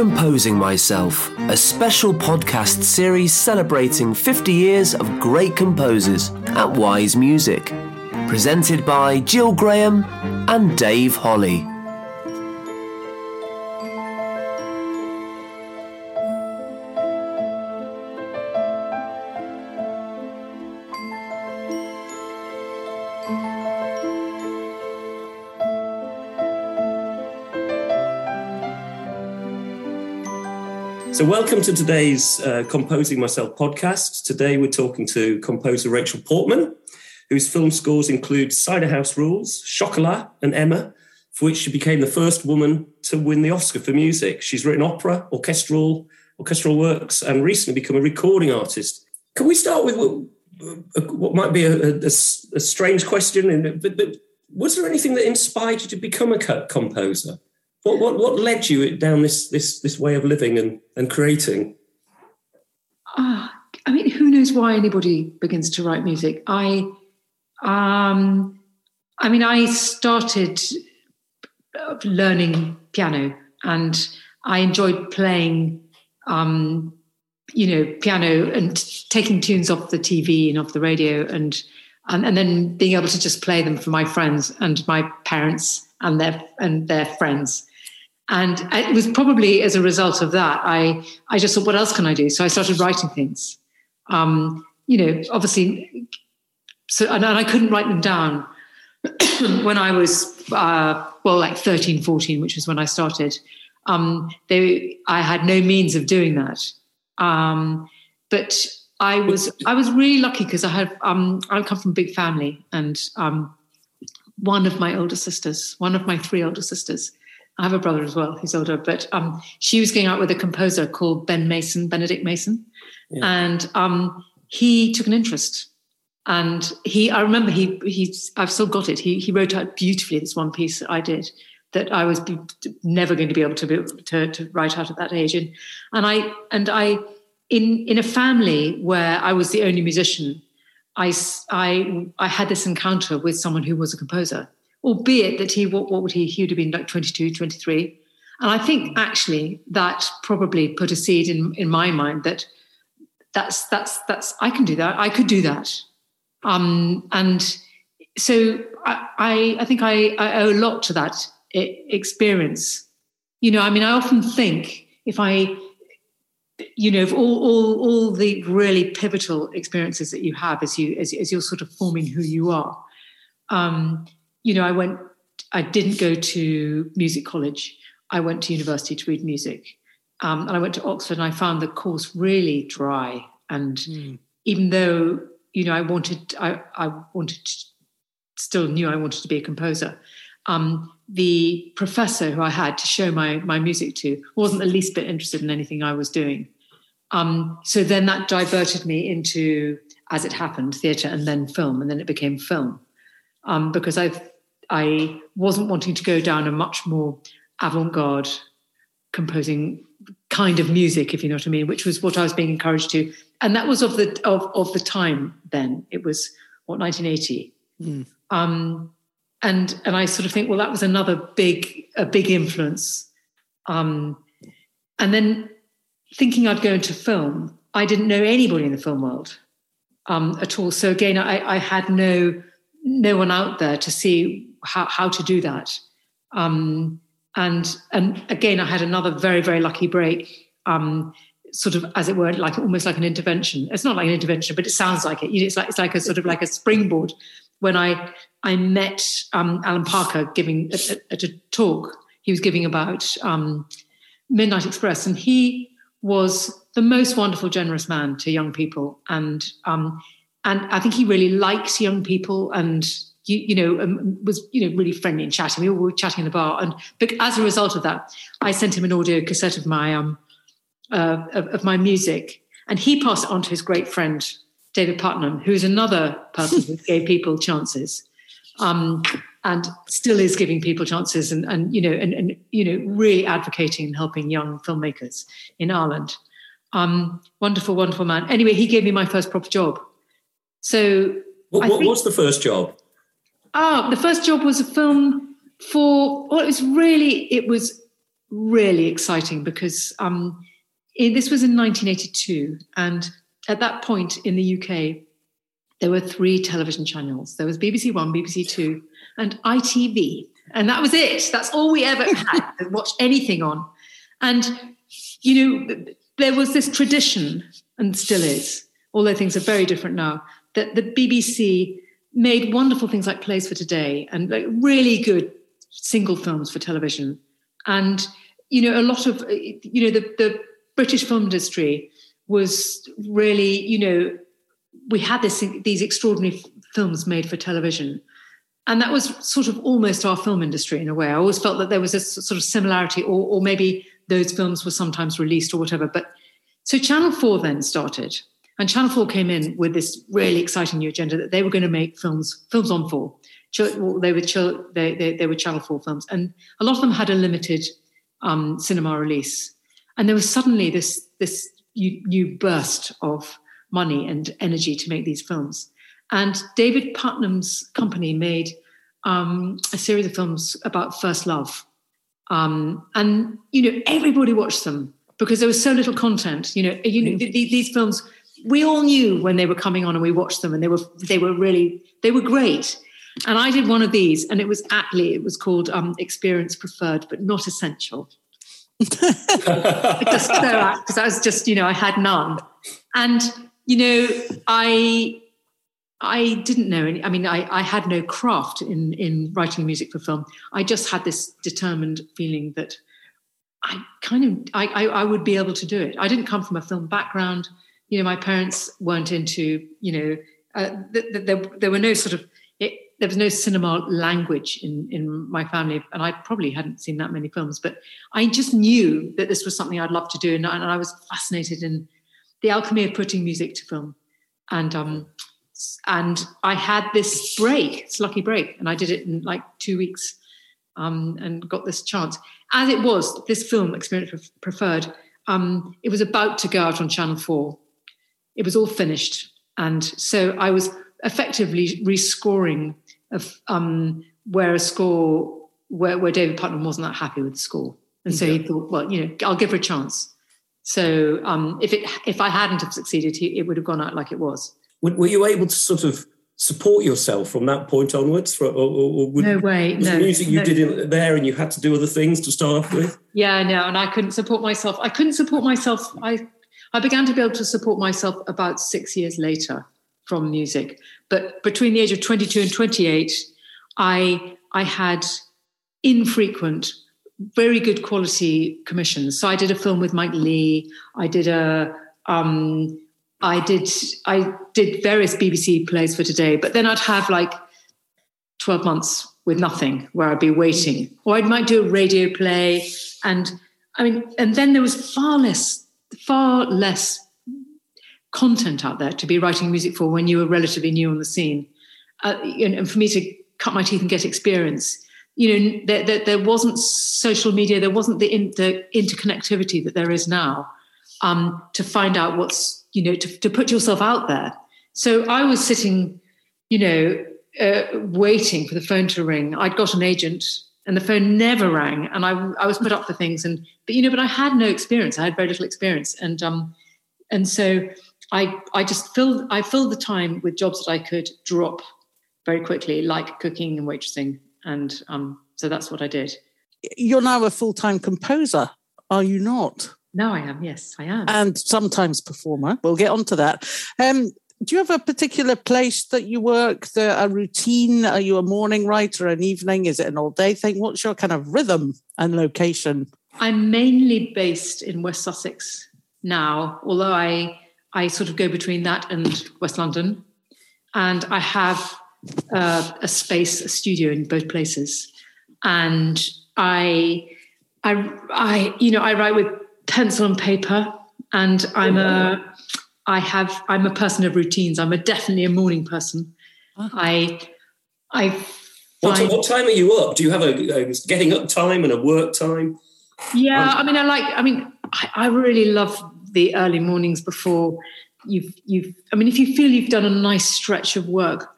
Composing Myself, a special podcast series celebrating 50 years of great composers at Wise Music. Presented by Gill Graham and Dave Holley. So, welcome to today's uh, Composing Myself podcast. Today, we're talking to composer Rachel Portman, whose film scores include Cider House Rules, Chocolat, and Emma, for which she became the first woman to win the Oscar for music. She's written opera, orchestral, orchestral works, and recently become a recording artist. Can we start with what, what might be a, a, a strange question? But, but was there anything that inspired you to become a composer? What, what, what led you down this, this, this way of living and, and creating? Uh, I mean, who knows why anybody begins to write music? I, um, I mean, I started learning piano and I enjoyed playing, um, you know, piano and taking tunes off the TV and off the radio and, and, and then being able to just play them for my friends and my parents and their, and their friends and it was probably as a result of that i i just thought what else can i do? So i started writing things. Um, you know obviously so and, i couldn't write them down when i was uh, well like 13 14 which was when i started. Um, they i had no means of doing that. Um, but i was i was really lucky because i had um, i come from a big family and um, one of my older sisters one of my three older sisters I have a brother as well who's older, but um, she was going out with a composer called Ben Mason, Benedict Mason, yeah. and um, he took an interest. And he, I remember he, he, I've still got it. He, he wrote out beautifully this one piece that I did that I was never going to be able to, be, to, to write out at that age. And, and I, and I, in, in a family where I was the only musician, I, I, I had this encounter with someone who was a composer albeit that he, what, what would he, he would have been like 22, 23. And I think actually that probably put a seed in, in my mind that that's, that's, that's, I can do that. I could do that. Um, and so I, I, think I, I owe a lot to that experience. You know, I mean, I often think if I, you know, all, all, all the really pivotal experiences that you have as you as, as you're sort of forming who you are, um, you know, I went, I didn't go to music college. I went to university to read music. Um, and I went to Oxford and I found the course really dry. And mm. even though, you know, I wanted, I, I wanted, to, still knew I wanted to be a composer. Um, the professor who I had to show my, my music to wasn't the least bit interested in anything I was doing. Um, so then that diverted me into, as it happened, theatre and then film, and then it became film. Um, because I've I wasn't wanting to go down a much more avant-garde composing kind of music, if you know what I mean, which was what I was being encouraged to. And that was of the of, of the time then. It was what 1980. Mm. Um, and and I sort of think, well, that was another big a big influence. Um, and then thinking I'd go into film, I didn't know anybody in the film world um, at all. So again, I, I had no no one out there to see how, how to do that. Um, and and again, I had another very very lucky break. Um, sort of as it were like almost like an intervention it's not like an intervention but it sounds like it it's like it's like a sort of like a springboard when i i met um, alan parker giving at, at, a talk he was giving about um, midnight express and he was the most wonderful generous man to young people and um, and i think he really likes young people and you, you know, um, was you know really friendly and chatting. We were chatting in the bar, and but as a result of that, I sent him an audio cassette of my um uh, of, of, my music, and he passed it on to his great friend David Puttnam, who is another person who gave people chances, um, and still is giving people chances, and and you know, and, and you know, really advocating and helping young filmmakers in Ireland. Um, wonderful, wonderful man. Anyway, he gave me my first proper job. So, what, what, think, what's the first job? Oh, the first job was a film for, well, it was really, it was really exciting because um, in, this was in 1982, and at that point in the UK, there were three television channels. There was BBC One, BBC Two, and ITV, and that was it. That's all we ever had to watch anything on. And you know, there was this tradition, and still is, although things are very different now, that the BBC made wonderful things like Plays for Today and like really good single films for television. And you know, a lot of you know the the British film industry was really you know we had this these extraordinary films made for television. And that was sort of almost our film industry in a way. I always felt that there was a sort of similarity or, or maybe those films were sometimes released or whatever. But so channel 4 then started and channel 4 came in with this really exciting new agenda that they were going to make films films on 4 they were they, they, they were channel 4 films and a lot of them had a limited um, cinema release and there was suddenly this this new burst of money and energy to make these films. And David Puttnam's company made um, a series of films about first love. Um, and, you know, everybody watched them because there was so little content. You know, you know mm. these films, we all knew when they were coming on and we watched them and they were, they were really, they were great. And I did one of these and it was aptly, it was called um, Experience Preferred, but not essential. because I was just, you know, I had none. And you know, I I didn't know any. I mean, I, I had no craft in in writing music for film. I just had this determined feeling that I kind of I, I, I would be able to do it. I didn't come from a film background. You know, my parents weren't into. You know, uh, th- th- there there were no sort of it, there was no cinema language in in my family, and I probably hadn't seen that many films. But I just knew that this was something I'd love to do, and, and I was fascinated in the alchemy of putting music to film. And um, and I had this break, it's lucky break, and I did it in like two weeks, um, and got this chance. As it was, this film, Experience Preferred, um, it was about to go out on Channel Four. It was all finished, and so I was effectively rescoring of um, where a score where, where David Puttnam wasn't that happy with the score, and so yeah. he thought, well, you know, I'll give her a chance. So um, if it if I hadn't have succeeded, it would have gone out like it was. Were you able to sort of support yourself from that point onwards? For, or, or would, no way. Was no, the music you no. did there, and you had to do other things to start off with. Yeah, no, and I couldn't support myself. I couldn't support myself. I I began to be able to support myself about six years later from music. But between the age of 22 and 28, I I had infrequent very good quality commissions. So I did a film with Mike Leigh. I did a um, I did I did various BBC plays for today, but then I'd have like 12 months with nothing where I'd be waiting. Or I might do a radio play and I mean and then there was far less far less content out there to be writing music for when you were relatively new on the scene. Uh, and for me to cut my teeth and get experience you know there, there, there, wasn't social media there wasn't the, in, the interconnectivity that there is now um, to find out what's you know to, to, put yourself out there so i was sitting you know uh, waiting for the phone to ring i'd got an agent and the phone never rang and I, I was put up for things and but you know but i had no experience i had very little experience and um and so i i just filled i filled the time with jobs that i could drop very quickly like cooking and waitressing and um, so that's what I did. You're now a full time composer, are you not? No, I am. Yes, I am. And sometimes performer. We'll get onto that. Um, do you have a particular place that you work, the, a routine? Are you a morning writer, an evening? Is it an all day thing? What's your kind of rhythm and location? I'm mainly based in West Sussex now, although I I sort of go between that and West London. And I have uh, a space, a studio in both places, and I, I, I, you know, I write with pencil and paper, and I'm a, I have, I'm a person of routines. I'm a definitely a morning person. Uh-huh. I, I. Find, what, what, time are you up? Do you have a, a, getting up time and a work time? Yeah, I mean, I like. I mean, I, I really love the early mornings before you've you've. I mean, if you feel you've done a nice stretch of work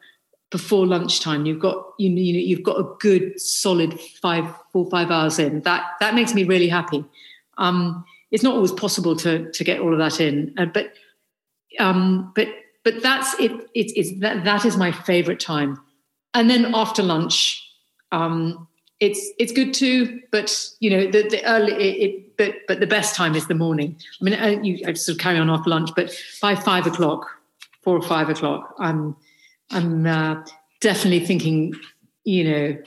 before lunchtime. You've got you know, you know you've got a good solid five four five hours in. That that makes me really happy. Um, it's not always possible to to get all of that in, uh, but um, but but that's it. It's it's that that is my favorite time. And then after lunch, um, it's it's good too. But you know the the early it, it but but the best time is the morning. I mean, I, uh, you I sort of carry on after lunch, but by five o'clock, four or five o'clock, I'm I'm uh, definitely thinking, you know,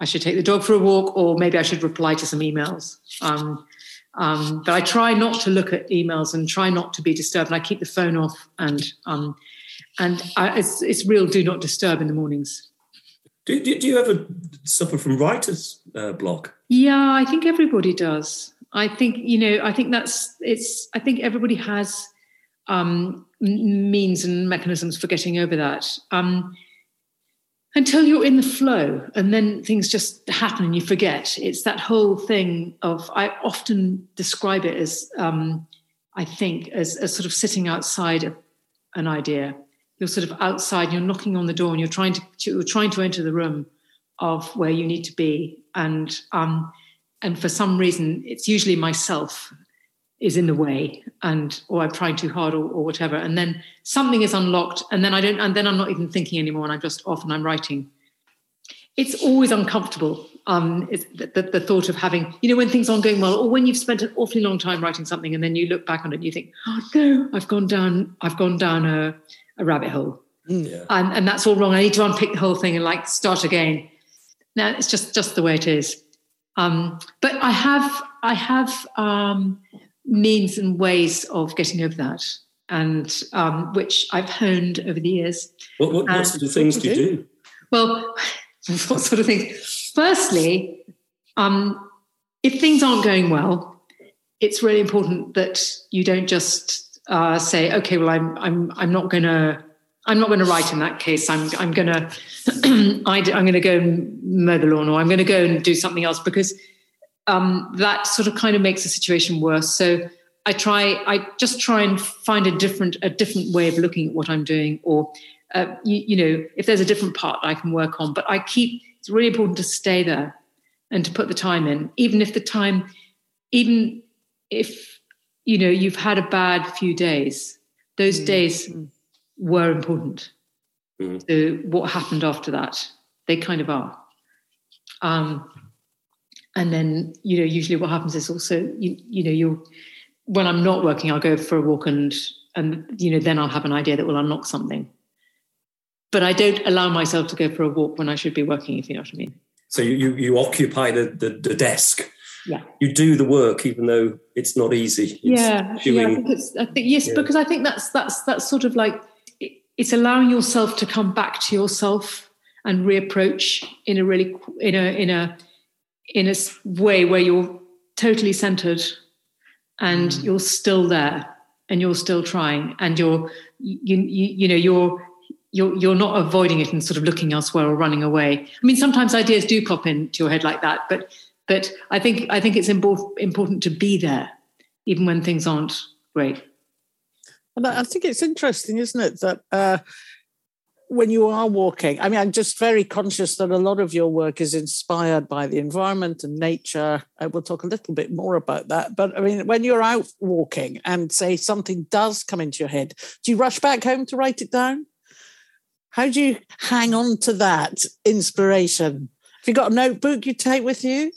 I should take the dog for a walk, or maybe I should reply to some emails. Um, um, but I try not to look at emails and try not to be disturbed. And I keep the phone off, and um, and I, it's, it's real do not disturb in the mornings. Do, do, do you ever suffer from writer's uh, block? Yeah, I think everybody does. I think you know. I think that's it's. I think everybody has um, means and mechanisms for getting over that. Um, until you're in the flow and then things just happen and you forget. It's that whole thing of i often describe it as um, i think as, as sort of sitting outside an idea. You're sort of outside you're knocking on the door and you're trying to you're trying to enter the room of where you need to be. And um, and for some reason it's usually myself is in the way and or I'm trying too hard or, or, whatever. And then something is unlocked and then I don't and then I'm not even thinking anymore and I'm just off and I'm writing. It's always uncomfortable. Um, it's the, the, the, thought of having, you know, when things aren't going well, or when you've spent an awfully long time writing something and then you look back on it and you think, oh no, I've gone down, I've gone down a, a rabbit hole. Mm. Yeah. And, and that's all wrong. I need to unpick the whole thing and like start again. Now it's just just the way it is. Um, but I have I have um, means and ways of getting over that, and um, which I've honed over the years. What, what, what sort of things do you do? Well, what sort of things? Firstly, um, if things aren't going well, it's really important that you don't just uh, say, "Okay, well, I'm I'm I'm not going to." I'm not going to write in that case. I'm I'm going to I'm going to go and mow the lawn, or I'm going to go and do something else because um, that sort of kind of makes the situation worse. So I try, I just try and find a different, a different way of looking at what I'm doing, or uh, you, you, know, if there's a different part I can work on. But I keep. It's really important to stay there and to put the time in, even if the time, even if you know you've had a bad few days. Those mm. days were important. Mm. So what happened after that? They kind of are. Um, and then you know usually what happens is also you you know you'll when i'm not working i'll go for a walk and and you know then i'll have an idea that will unlock something. But i don't allow myself to go for a walk when i should be working if you know what i mean. So you you, you occupy the, the, the desk. Yeah. You do the work even though it's not easy. It's yeah, yeah I think it's I think yes yeah. because I think that's that's that's sort of like it's allowing yourself to come back to yourself and reapproach in a really in a in a in a way where you're totally centered and mm. you're still there and you're still trying and you're you, you you know you're you're you're not avoiding it and sort of looking elsewhere or running away i mean sometimes ideas do pop into your head like that but but i think i think it's important important to be there even when things aren't great and i think it's interesting isn't it that uh, when you are walking, I mean, I'm just very conscious that a lot of your work is inspired by the environment and nature. I will talk a little bit more about that. But I mean, when you're out walking and say something does come into your head, do you rush back home to write it down? How do you hang on to that inspiration? Have you got a notebook you take with you?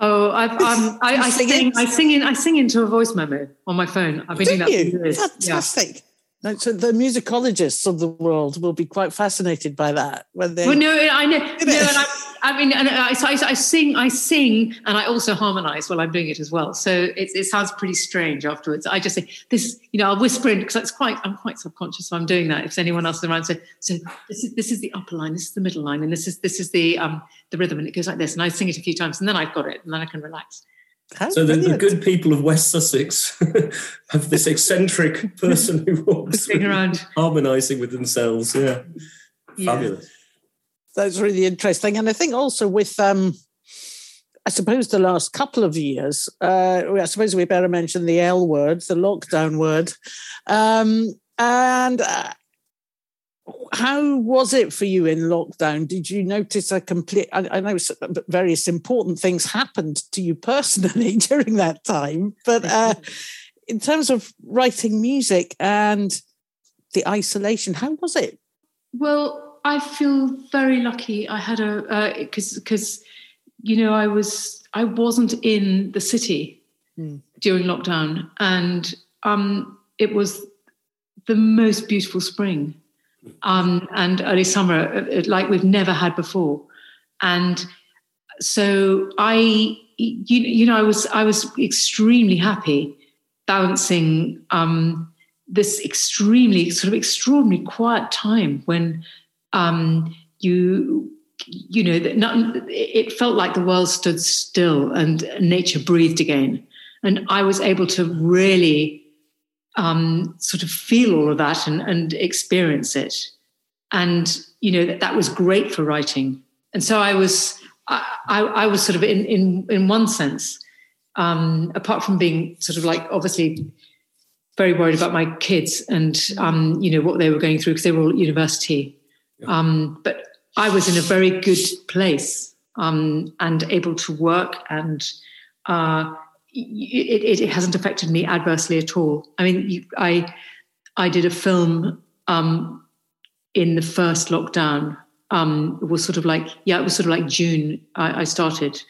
Oh, I've, um, I, I, sing, I sing in, I sing into a voice memo on my phone. I've been do doing that you? for years. Fantastic. Yeah. So the musicologists of the world will be quite fascinated by that when they. Well, no, I know. No, and I, I mean, and I, I, I, sing, I sing, and I also harmonise while I'm doing it as well. So it, it sounds pretty strange afterwards. I just say this, you know, I'll whisper in because it's quite, I'm quite subconscious. So I'm doing that. If anyone else is around, so so this is this is the upper line, this is the middle line, and this is this is the um the rhythm, and it goes like this. And I sing it a few times, and then I've got it, and then I can relax. How so the, the, good people of West Sussex have this eccentric person who walks around harmonising with themselves. Yeah. yeah. fabulous. That's really interesting, and I think also with um, I suppose the last couple of years, uh, I suppose we better mention the L word, the lockdown word, um, and. Uh, how was it for you in lockdown? Did you notice a complete? I, I know various important things happened to you personally during that time, but uh, in terms of writing music and the isolation, how was it? Well, I feel very lucky. I had a because uh, because you know I was I wasn't in the city mm. during lockdown, and um, it was the most beautiful spring um, and early summer uh, uh, like we've never had before. And so I, you, you know, I was I was extremely happy balancing um, this extremely sort of extraordinary quiet time when um, you you know it felt like the world stood still and nature breathed again and i was able to really um, sort of feel all of that and, and experience it. And, you know, that, that was great for writing. And so I was, I, I, I was sort of in, in, in one sense, um, apart from being sort of like obviously very worried about my kids and, um, you know, what they were going through because they were all at university. Yeah. Um, but I was in a very good place um, and able to work and, uh, it, it, hasn't affected me adversely at all. I mean, you, I I did a film um, in the first lockdown. Um, it was sort of like yeah, it was sort of like June. I, I started.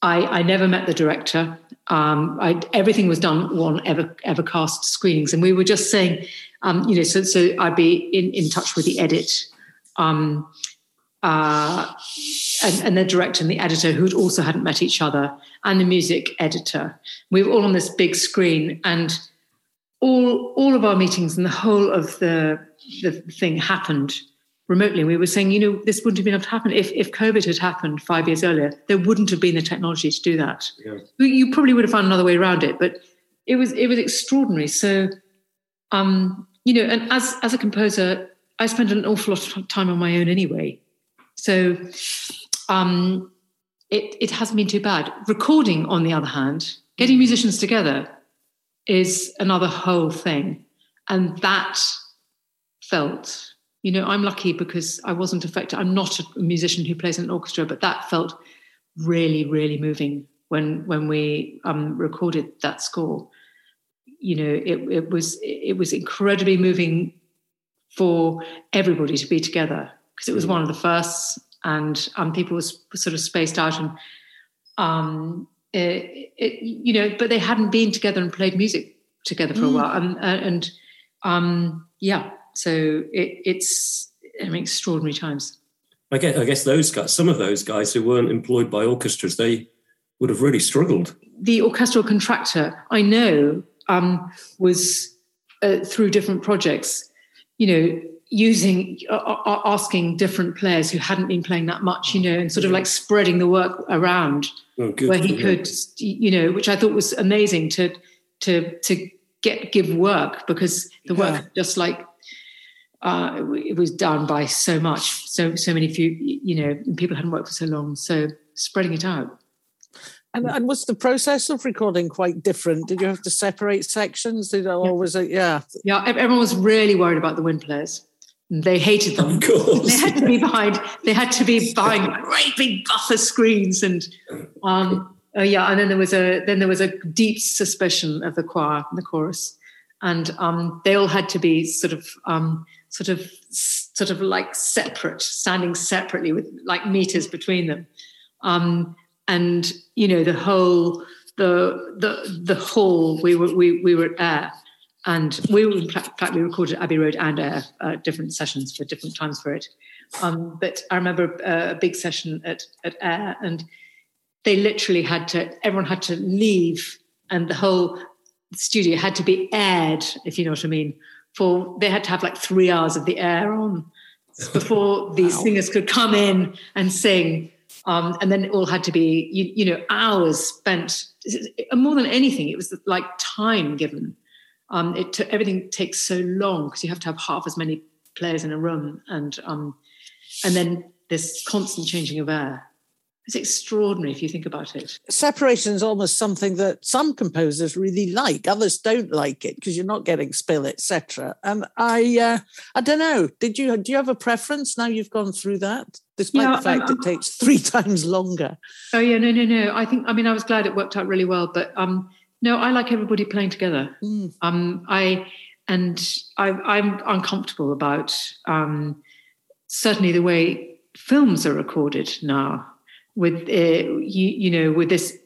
I, I never met the director. Um, I, everything was done on ever Evercast screenings, and we were just saying, um, you know, so so I'd be in, in touch with the edit. Um, uh, and, and, the director and the editor who also hadn't met each other, and the music editor. We were all on this big screen, and all all of our meetings and the whole of the the thing happened remotely. We were saying, you know, this wouldn't have been able to happen if if COVID had happened five years earlier. There wouldn't have been the technology to do that. Yeah. You probably would have found another way around it, but it was it was extraordinary. So, um, you know, and as as a composer, I spent an awful lot of time on my own anyway. So um, it, it hasn't been too bad. Recording, on the other hand, getting musicians together is another whole thing. And that felt, you know, I'm lucky because I wasn't affected. I'm not a musician who plays in an orchestra, but that felt really, really moving when when we um, recorded that score. You know, it, it was it was incredibly moving for everybody to be together because it was one of the first, and um, people were sort of spaced out and um, it, it, you know, but they hadn't been together and played music together for mm. a while, and and um, yeah, so it, it's I mean, extraordinary times. I guess, I guess those guys, some of those guys who weren't employed by orchestras, they would have really struggled. The orchestral contractor, I know, um, was uh, through different projects. You know, using uh, uh, uh, asking different players who hadn't been playing that much you know and sort of like spreading the work around oh, where he could you know which i thought was amazing to to to get give work because the yeah. work just like uh, it was done by so much so so many few you know people hadn't worked for so long so spreading it out and, and was the process of recording quite different? Did you have to separate sections? Did or yeah. was it yeah? Yeah, everyone was really worried about the wind players. They hated them. Of course. They had to be behind. They had to be behind great big buffer screens, and um, uh, yeah. And then there was a then there was a deep suspicion of the choir, and the chorus, and um, they all had to be sort of um, sort of sort of like separate, standing separately with like meters between them, um, and you know the whole the the the hall we were we we were at and we were, in fact, we recorded Abbey Road and uh, uh, different sessions for different times for it. Um, but I remember a big session at, at Air, and they literally had to, everyone had to leave, and the whole studio had to be aired, if you know what I mean. For they had to have like three hours of the air on before these wow. singers could come in and sing. Um, and then it all had to be, you, you know, hours spent. More than anything, it was like time given um, it t- everything takes so long because you have to have half as many players in a room, and um, and then this constant changing of air. it's extraordinary if you think about it. Separation is almost something that some composers really like. Others don't like it because you're not getting spill, etc. And I, uh, I don't know. Did you do you have a preference now you've gone through that, despite yeah, the fact it takes three times longer? Oh yeah, no, no, no. I think I mean I was glad it worked out really well, but um, no, I like everybody playing together. Mm. Um, I and I, I'm uncomfortable about um, certainly the way films are recorded now with uh, you, you know with this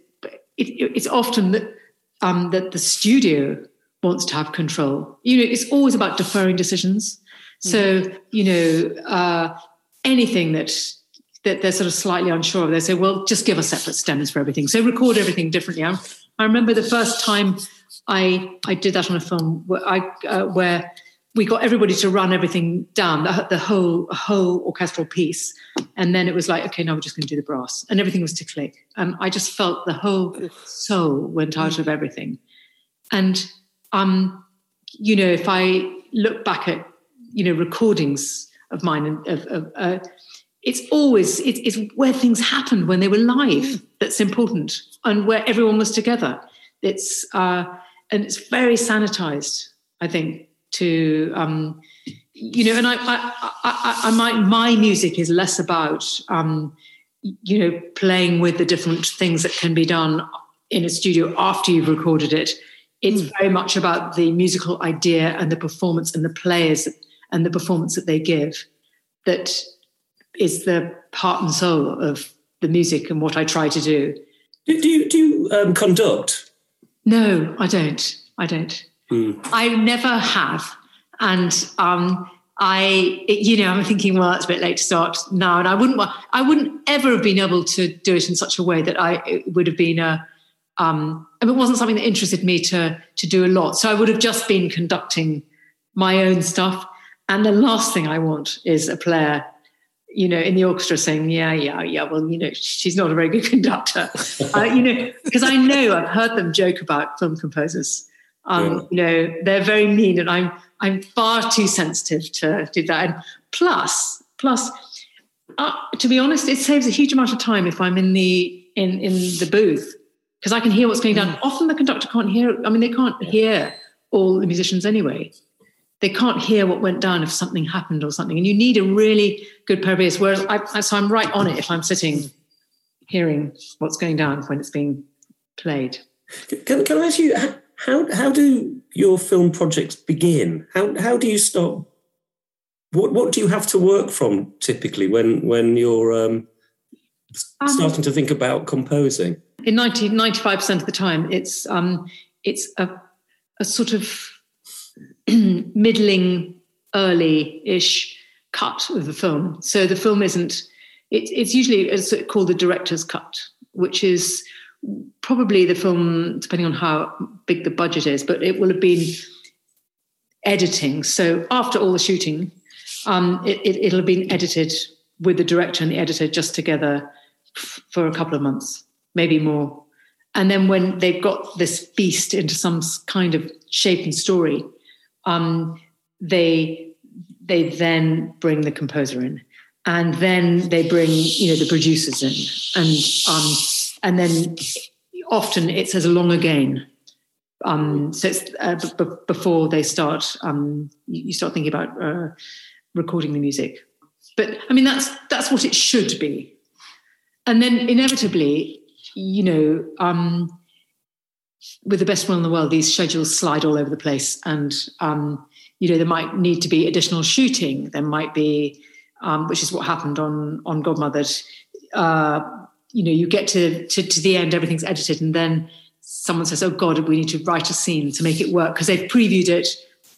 it, it's often that um, that the studio wants to have control you know it's always about deferring decisions so mm-hmm. you know uh, anything that that they're sort of slightly unsure of they say well just give us separate stems for everything so record everything differently i, I remember the first time i i did that on a film where i uh, where we got everybody to run everything down the, the whole whole orchestral piece. And then it was like okay now we're just going to do the brass. And everything was to click and i just felt the whole soul went out of everything. And um you know if i look back at you know recordings of mine and of, of uh, it's always it, it's where things happened when they were live that's important and where everyone was together it's uh and it's very sanitized i think to um, you know and I, I, I, I, my my music is less about um, you know playing with the different things that can be done in a studio after you've recorded it it's mm. very much about the musical idea and the performance and the players and the performance that they give that is the heart and soul of the music and what I try to do. Do, do you do you um, conduct? No, I don't. I don't. Mm. I never have. And um, I, you know, I'm thinking, well, it's a bit late to start now, and I wouldn't, I wouldn't ever have been able to do it in such a way that I would have been a, um, I mean, it wasn't something that interested me to to do a lot. So I would have just been conducting my own stuff. And the last thing I want is a player, you know, in the orchestra saying, "Yeah, yeah, yeah." Well, you know, she's not a very good conductor, uh, you know, because I know I've heard them joke about film composers um, yeah. You know, they're very mean, and I'm I'm far too sensitive to do that. And plus, plus, uh, to be honest, it saves a huge amount of time if I'm in the in in the booth because I can hear what's going down. Mm. Often the conductor can't hear. I mean, they can't hear all the musicians anyway. They can't hear what went down if something happened or something. And you need a really good pair of ears. Whereas I, so I'm right on it if I'm sitting hearing what's going down when it's being played. Can, can I ask you, how how do your film projects begin? How how do you start? What what do you have to work from typically when when you're um, um, starting to think about composing? In 95 percent of the time, it's um, it's a a sort of middling, early-ish cut of the film. So the film isn't. It, it's usually it's called the director's cut, which is probably the film, depending on how big the budget is, but it will have been editing. So after all the shooting, um, it, it, will have been edited with the director and the editor just together f- for a couple of months, maybe more. And then when they've got this beast into some kind of shape and story, um, they they then bring the composer in, and then they bring you know the producers in, and um, and then often it's as a long again. Um, so it's uh, b- b- before they start, um, you start thinking about uh, recording the music. But I mean, that's that's what it should be. And then inevitably, you know, um, with the best will in the world, these schedules slide all over the place, and um, you know, there might need to be additional shooting. There might be, um, which is what happened on on Godmothered. Uh, you know you get to, to, to the end everything's edited and then someone says oh god we need to write a scene to make it work because they've previewed it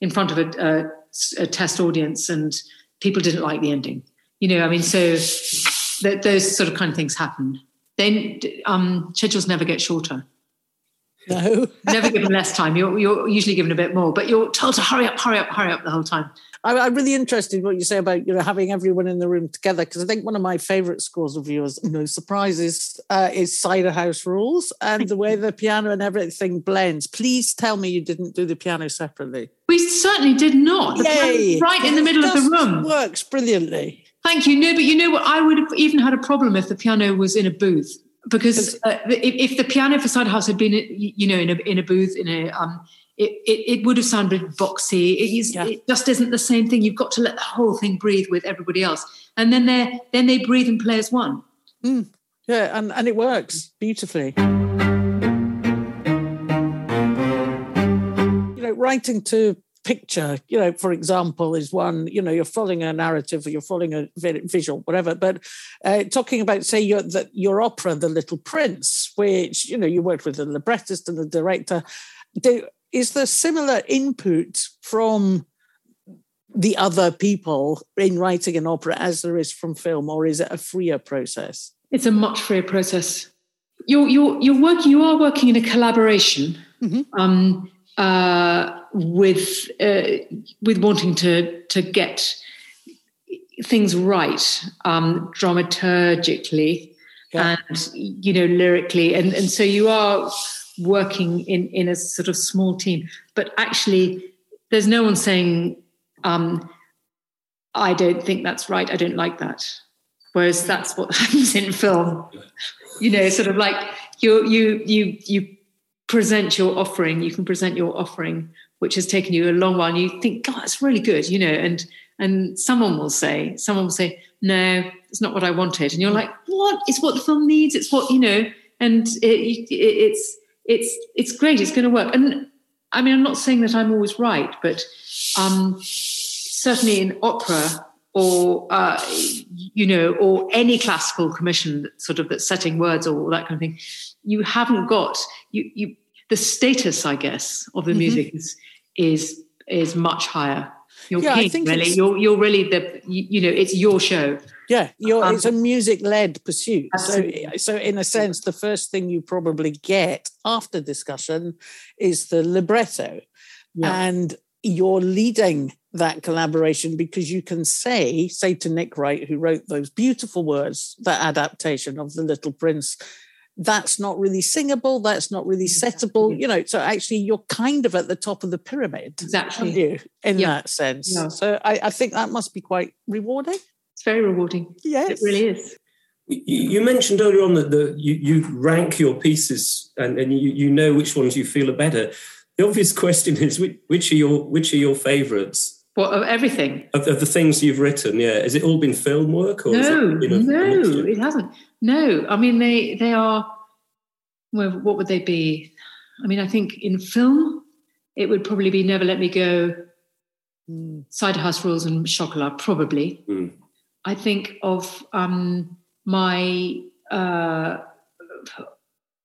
in front of a, a, a, test audience and people didn't like the ending you know i mean so that those sort of kind of things happen then um, schedules never get shorter no never given less time you're, you're usually given a bit more but you're told to hurry up hurry up hurry up the whole time I, am really interested in what you say about you know having everyone in the room together because I think one of my favourite scores of yours, no surprises, uh, is Cider House Rules and the way the piano and everything blends. Please tell me you didn't do the piano separately. We certainly did not. The Yay! Right in the middle of the room. Works brilliantly. Thank you. No, but you know what? I would have even had a problem if the piano was in a booth because uh, if, if, the piano for Cider House had been, you know, in a in a booth in a um, it, it, it would have sounded boxy. It, is, yeah. it just isn't the same thing. You've got to let the whole thing breathe with everybody else, and then they then they breathe and play as one. Mm. Yeah, and and it works beautifully. You know, writing to picture, you know, for example, is one, you know, you're following a narrative or you're following a visual, whatever. But uh, talking about, say, your, the, your opera, The Little Prince, which, you know, you worked with the librettist and the director, do, is there similar input from the other people in writing an opera as there is from film, or is it a freer process? It's a much freer process. You're, you're, you're working, you are working in a collaboration. Mm-hmm. Um, uh, with uh, with wanting to to get things right um, dramaturgically yeah. and you know lyrically, and and so you are working in in a sort of small team, but actually there's no one saying. Um, I don't think that's right. I don't like that. Whereas that's what happens in film. You know, sort of like you you you you present your offering, you can present your offering, which has taken you a long while, and you think, God, it's really good, you know, and and someone will say, someone will say, no, it's not what I wanted, and you're like, what? It's what the film needs. It's what you know, and it, it, it's it's it's great. It's going to work. And I mean, I'm not saying that I'm always right, but um, certainly in opera or uh, you know, or any classical commission, sort of that's setting words or that kind of thing, you haven't got you you the status, I guess, of the mm-hmm. music is is is much higher. You're yeah, king, I think really. You're you're really the you, you know it's your show. Yeah, um, it's a music led pursuit. Absolutely. So, so in a sense, the first thing you probably get after discussion is the libretto, yeah. and you're leading that collaboration because you can say, say to Nick Wright, who wrote those beautiful words, that adaptation of The Little Prince, that's not really singable, that's not really settable, you know. So actually, you're kind of at the top of the pyramid, exactly, you, in yeah. that sense. Yeah. So I, I, think that must be quite rewarding. It's very rewarding. Yes, it really is. You mentioned earlier on that the, you, you rank your pieces and, and you, you know which ones you feel are better. The obvious question is which, which are your which are your favourites? What of everything? Of, of, the things you've written, yeah. Has it all been film work? Or no, it, no, it hasn't. No, I mean they they are. Well, what would they be? I mean, I think in film, it would probably be Never Let Me Go, mm. Cider House Rules, and Chocolat. Probably. Mm. I think of um, my uh,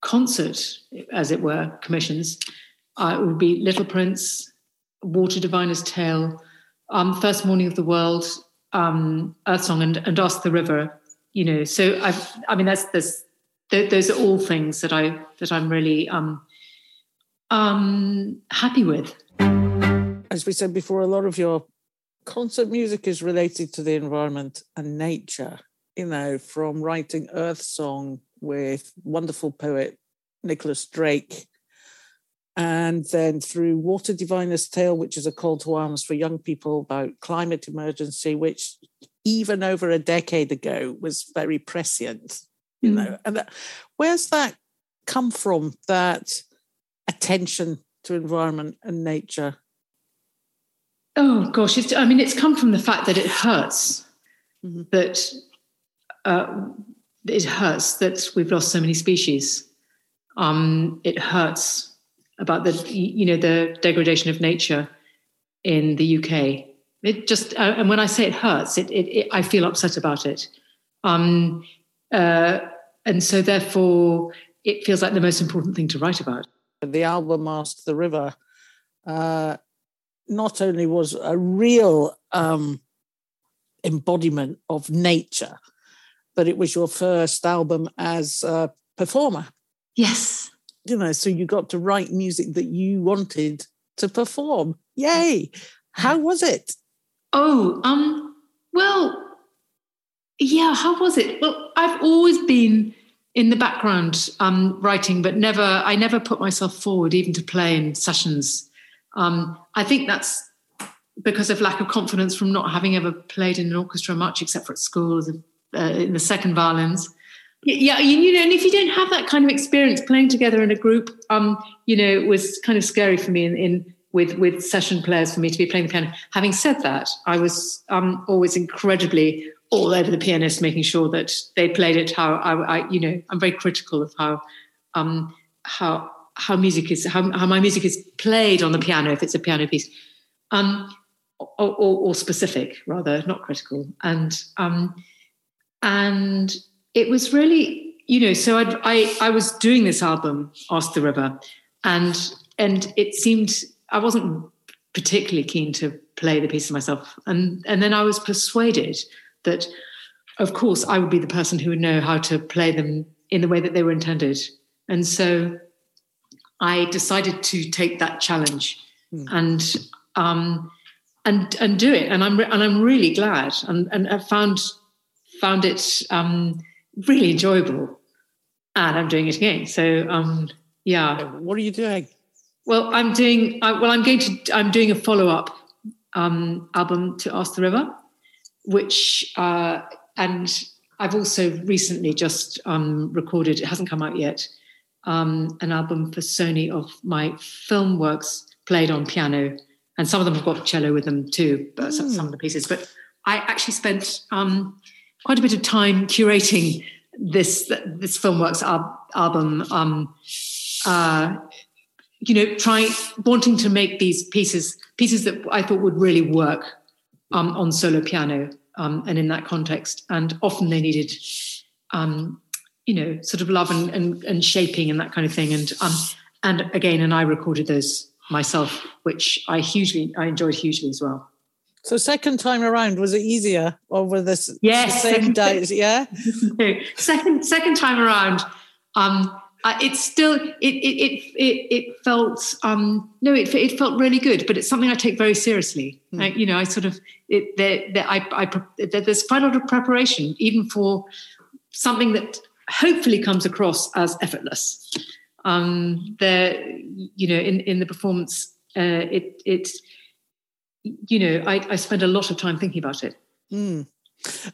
concert, as it were, commissions. Uh, it would be Little Prince, Water Diviner's Tale, um, First Morning of the World, um, Earth Song, and, and Ask the River. You know, so I, I mean, that's this. Those are all things that I that I'm really um, um, happy with. As we said before, a lot of your concert music is related to the environment and nature. You know, from writing Earth Song with wonderful poet Nicholas Drake and then through Water Diviner's Tale, which is a call to arms for young people about climate emergency, which even over a decade ago was very prescient. You know, mm. and that, where's that come from? That attention to environment and nature. Oh gosh, it's, I mean, it's come from the fact that it hurts. Mm-hmm. That uh, it hurts that we've lost so many species. Um, it hurts about the you know the degradation of nature in the UK. It just uh, and when I say it hurts, it, it, it I feel upset about it, um, uh, and so therefore it feels like the most important thing to write about. The album "Ask the River" uh, not only was a real um, embodiment of nature, but it was your first album as a performer. Yes, you know, so you got to write music that you wanted to perform. Yay! How was it? Oh, um, well, yeah, how was it? Well, I've always been in the background um, writing, but never, I never put myself forward even to play in sessions. Um, I think that's because of lack of confidence from not having ever played in an orchestra much except for at school uh, in the second violins. Yeah, you, know, and if you don't have that kind of experience playing together in a group, um, you know, it was kind of scary for me in, in with with session players for me to be playing the piano. Having said that, I was um, always incredibly all over the pianist, making sure that they played it how I, I you know, I'm very critical of how um, how how music is how, how my music is played on the piano if it's a piano piece. Um, or, or, or, specific rather, not critical. And um, and it was really, you know, so I'd, I I was doing this album, Ask the River, and and it seemed I wasn't particularly keen to play the piece myself, and and then I was persuaded that, of course, I would be the person who would know how to play them in the way that they were intended, and so I decided to take that challenge, mm. and um, and and do it. And I'm and I'm really glad, and and I found found it um, really enjoyable, and I'm doing it again. So um, yeah. What are you doing? Well, I'm doing. I, well, I'm going to. I'm doing a follow up um, album to Ask the River, which uh, and I've also recently just um, recorded. It hasn't come out yet. Um, an album for Sony of my film works played on piano and some of them have got cello with them too, but mm. some, some, of the pieces. But I actually spent um, quite a bit of time curating this this FilmWorks al- album. Um, uh, you know, trying wanting to make these pieces pieces that I thought would really work um, on solo piano um, and in that context. And often they needed, um, you know, sort of love and, and, and shaping and that kind of thing. And um, and again, and I recorded those myself, which I hugely I enjoyed hugely as well. So second time around, was it easier or over this? Yes, the same days. Yeah. second second time around, um, uh, it's still it it it it, it felt um, no it it felt really good, but it's something I take very seriously. Hmm. I, you know, I sort of it there, there I, I there's quite a lot of preparation even for something that hopefully comes across as effortless um, there, you know, in, in the performance, uh, it, it, you know, I, I spend a lot of time thinking about it. Mm.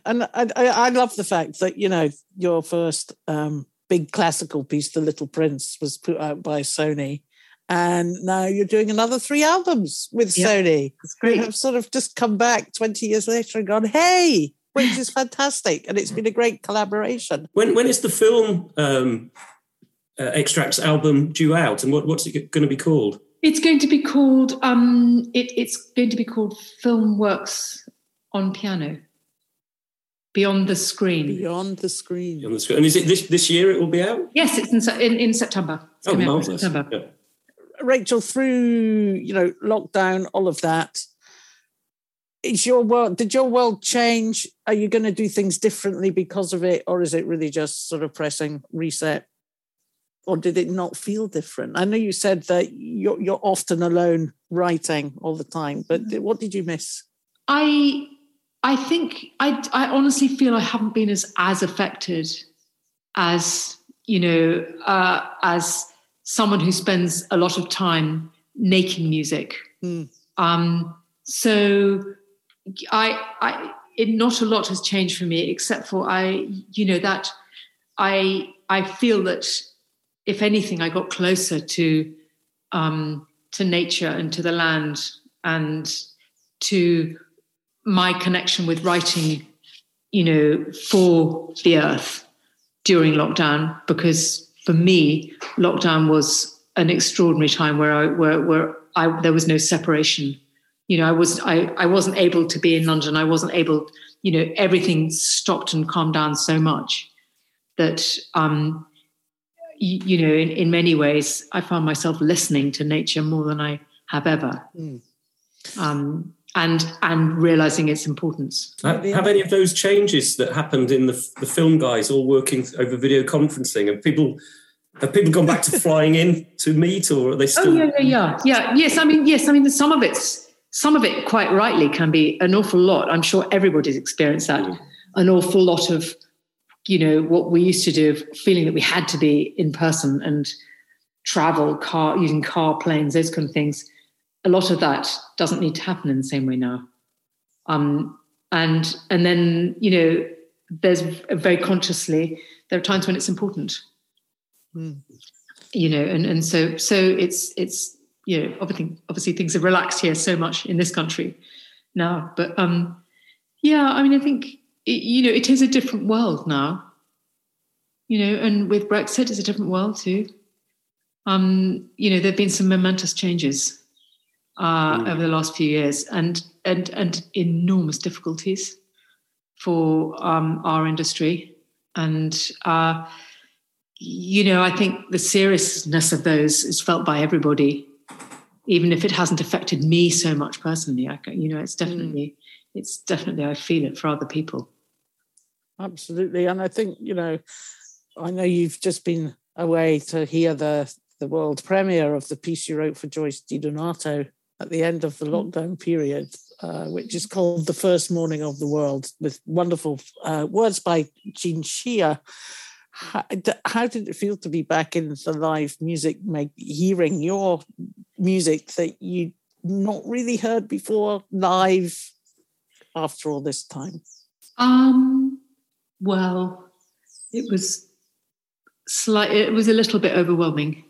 And I, I love the fact that, you know, your first um, big classical piece, The Little Prince, was put out by Sony. And now you're doing another three albums with yep. Sony. That's great. You have sort of just come back 20 years later and gone, hey, which is fantastic. And it's been a great collaboration. When when is the film um, uh, Extracts album due out, and what, what's it going to be called? It's going to be called. Um, it, it's going to be called Film Works on Piano. Beyond the screen. Beyond the screen. Beyond the screen. And is it this this year? It will be out. Yes, it's in in, in September. It's oh, marvelous! September. Yeah. Rachel, through you know lockdown, all of that, is your world did your world change are you going to do things differently because of it or is it really just sort of pressing reset or did it not feel different? I know you said that you're, you're often alone writing all the time, but mm. what did you miss? I I think I I honestly feel I haven't been as as affected as you know uh, as someone who spends a lot of time making music. Mm. Um, so I I it, not a lot has changed for me except for I you know that I I feel that if anything, I got closer to um, to nature and to the land and to my connection with writing, you know, for the earth during lockdown. Because for me, lockdown was an extraordinary time where I where where I there was no separation. You know, I was I I wasn't able to be in London. I wasn't able. You know, everything stopped and calmed down so much that um, you, know, in, in many ways, I found myself listening to nature more than I have ever. Mm. Um, and and realizing its importance. Have, have, any of those changes that happened in the, the film guys all working over video conferencing? Have people have people gone back to flying in to meet, or are they still? Oh yeah, yeah, yeah, yeah. Yes, I mean, yes, I mean, some of it's some of it quite rightly can be an awful lot. I'm sure everybody's experienced that. Mm. An awful lot of you know what we used to do of feeling that we had to be in person and travel car using car planes those kind of things a lot of that doesn't need to happen in the same way now. Um, and and then you know, there's very consciously there are times when it's important. Mm. You know, and and so so it's it's you know obviously obviously things have relaxed here so much in this country now, but um, yeah, I mean I think it, you know it is a different world now. You know, and with Brexit, it's a different world too. Um, you know, there have been some momentous changes uh, mm. over the last few years, and and and enormous difficulties for um, our industry. And uh, you know, I think the seriousness of those is felt by everybody, even if it hasn't affected me so much personally. I, you know, it's definitely, mm. it's definitely, I feel it for other people. Absolutely, and I think you know, I know you've just been away to hear the the world premiere of the piece you wrote for Joyce DiDonato at the end of the mm. lockdown period, uh, which is called The First Morning of the World, with wonderful uh, words by Gene Scheer. How, how, did it feel to be back in the live music, make, hearing your music that you not really heard before live after all this time? Um, well, it was slight. It was a little bit overwhelming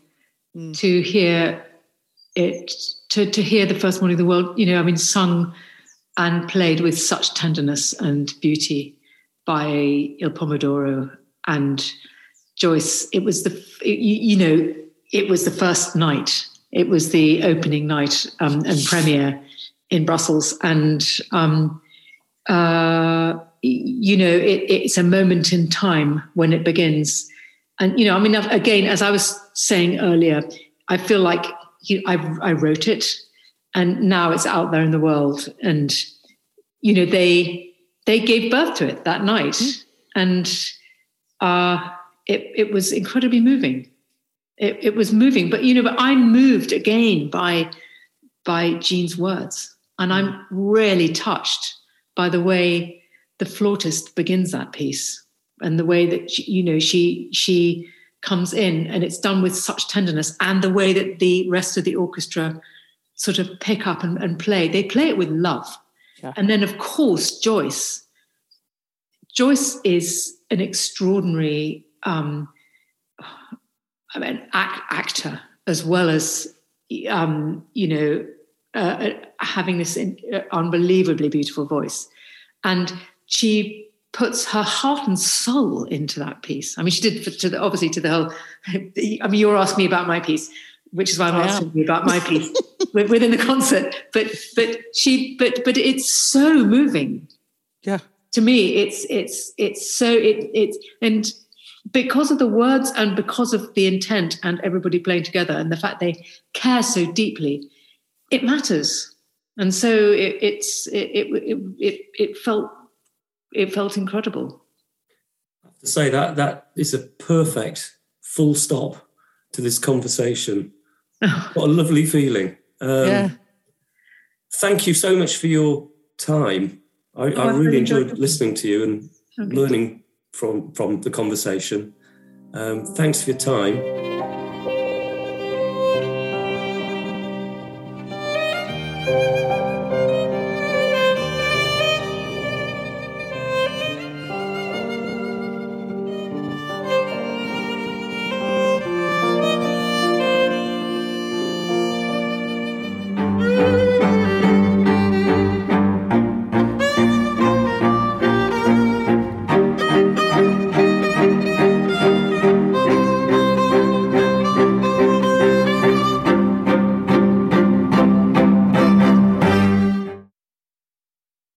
mm. to hear it to to hear the first morning of the world. You know, I mean, sung and played with such tenderness and beauty by Il Pomo d'Oro and Joyce. It was the you, you know it was the first night. It was the opening night um, and premiere in Brussels, and um, uh, you know it, it's a moment in time when it begins. And you know, I mean, again, as I was saying earlier, I feel like you, I, I wrote it, and now it's out there in the world. And you know, they they gave birth to it that night, mm. and uh, it it was incredibly moving. It, it was moving, but you know, but I'm moved again by by Gene's words, and I'm really touched by the way the flautist begins that piece and the way that she, you know she she comes in and it's done with such tenderness and the way that the rest of the orchestra sort of pick up and, and play they play it with love. Yeah. and then of course joyce. Joyce is an extraordinary um, I mean, act, actor as well as um, you know uh, uh having this in, uh, unbelievably beautiful voice. And she puts her heart and soul into that piece. I mean, she did to the, obviously to the whole. I mean, you're asking me about my piece, which is why I'm I asking you about my piece within the concert. But but she but but it's so moving. Yeah. To me, it's it's it's so it it's and because of the words and because of the intent and everybody playing together and the fact they care so deeply, it matters. And so it, it's it, it it it felt it felt incredible. I have to say that that is a perfect full stop to this conversation. what a lovely feeling. Um, yeah. Thank you so much for your time. I, oh, I really enjoyed listening to you and okay. learning from from the conversation. Um, thanks for your time.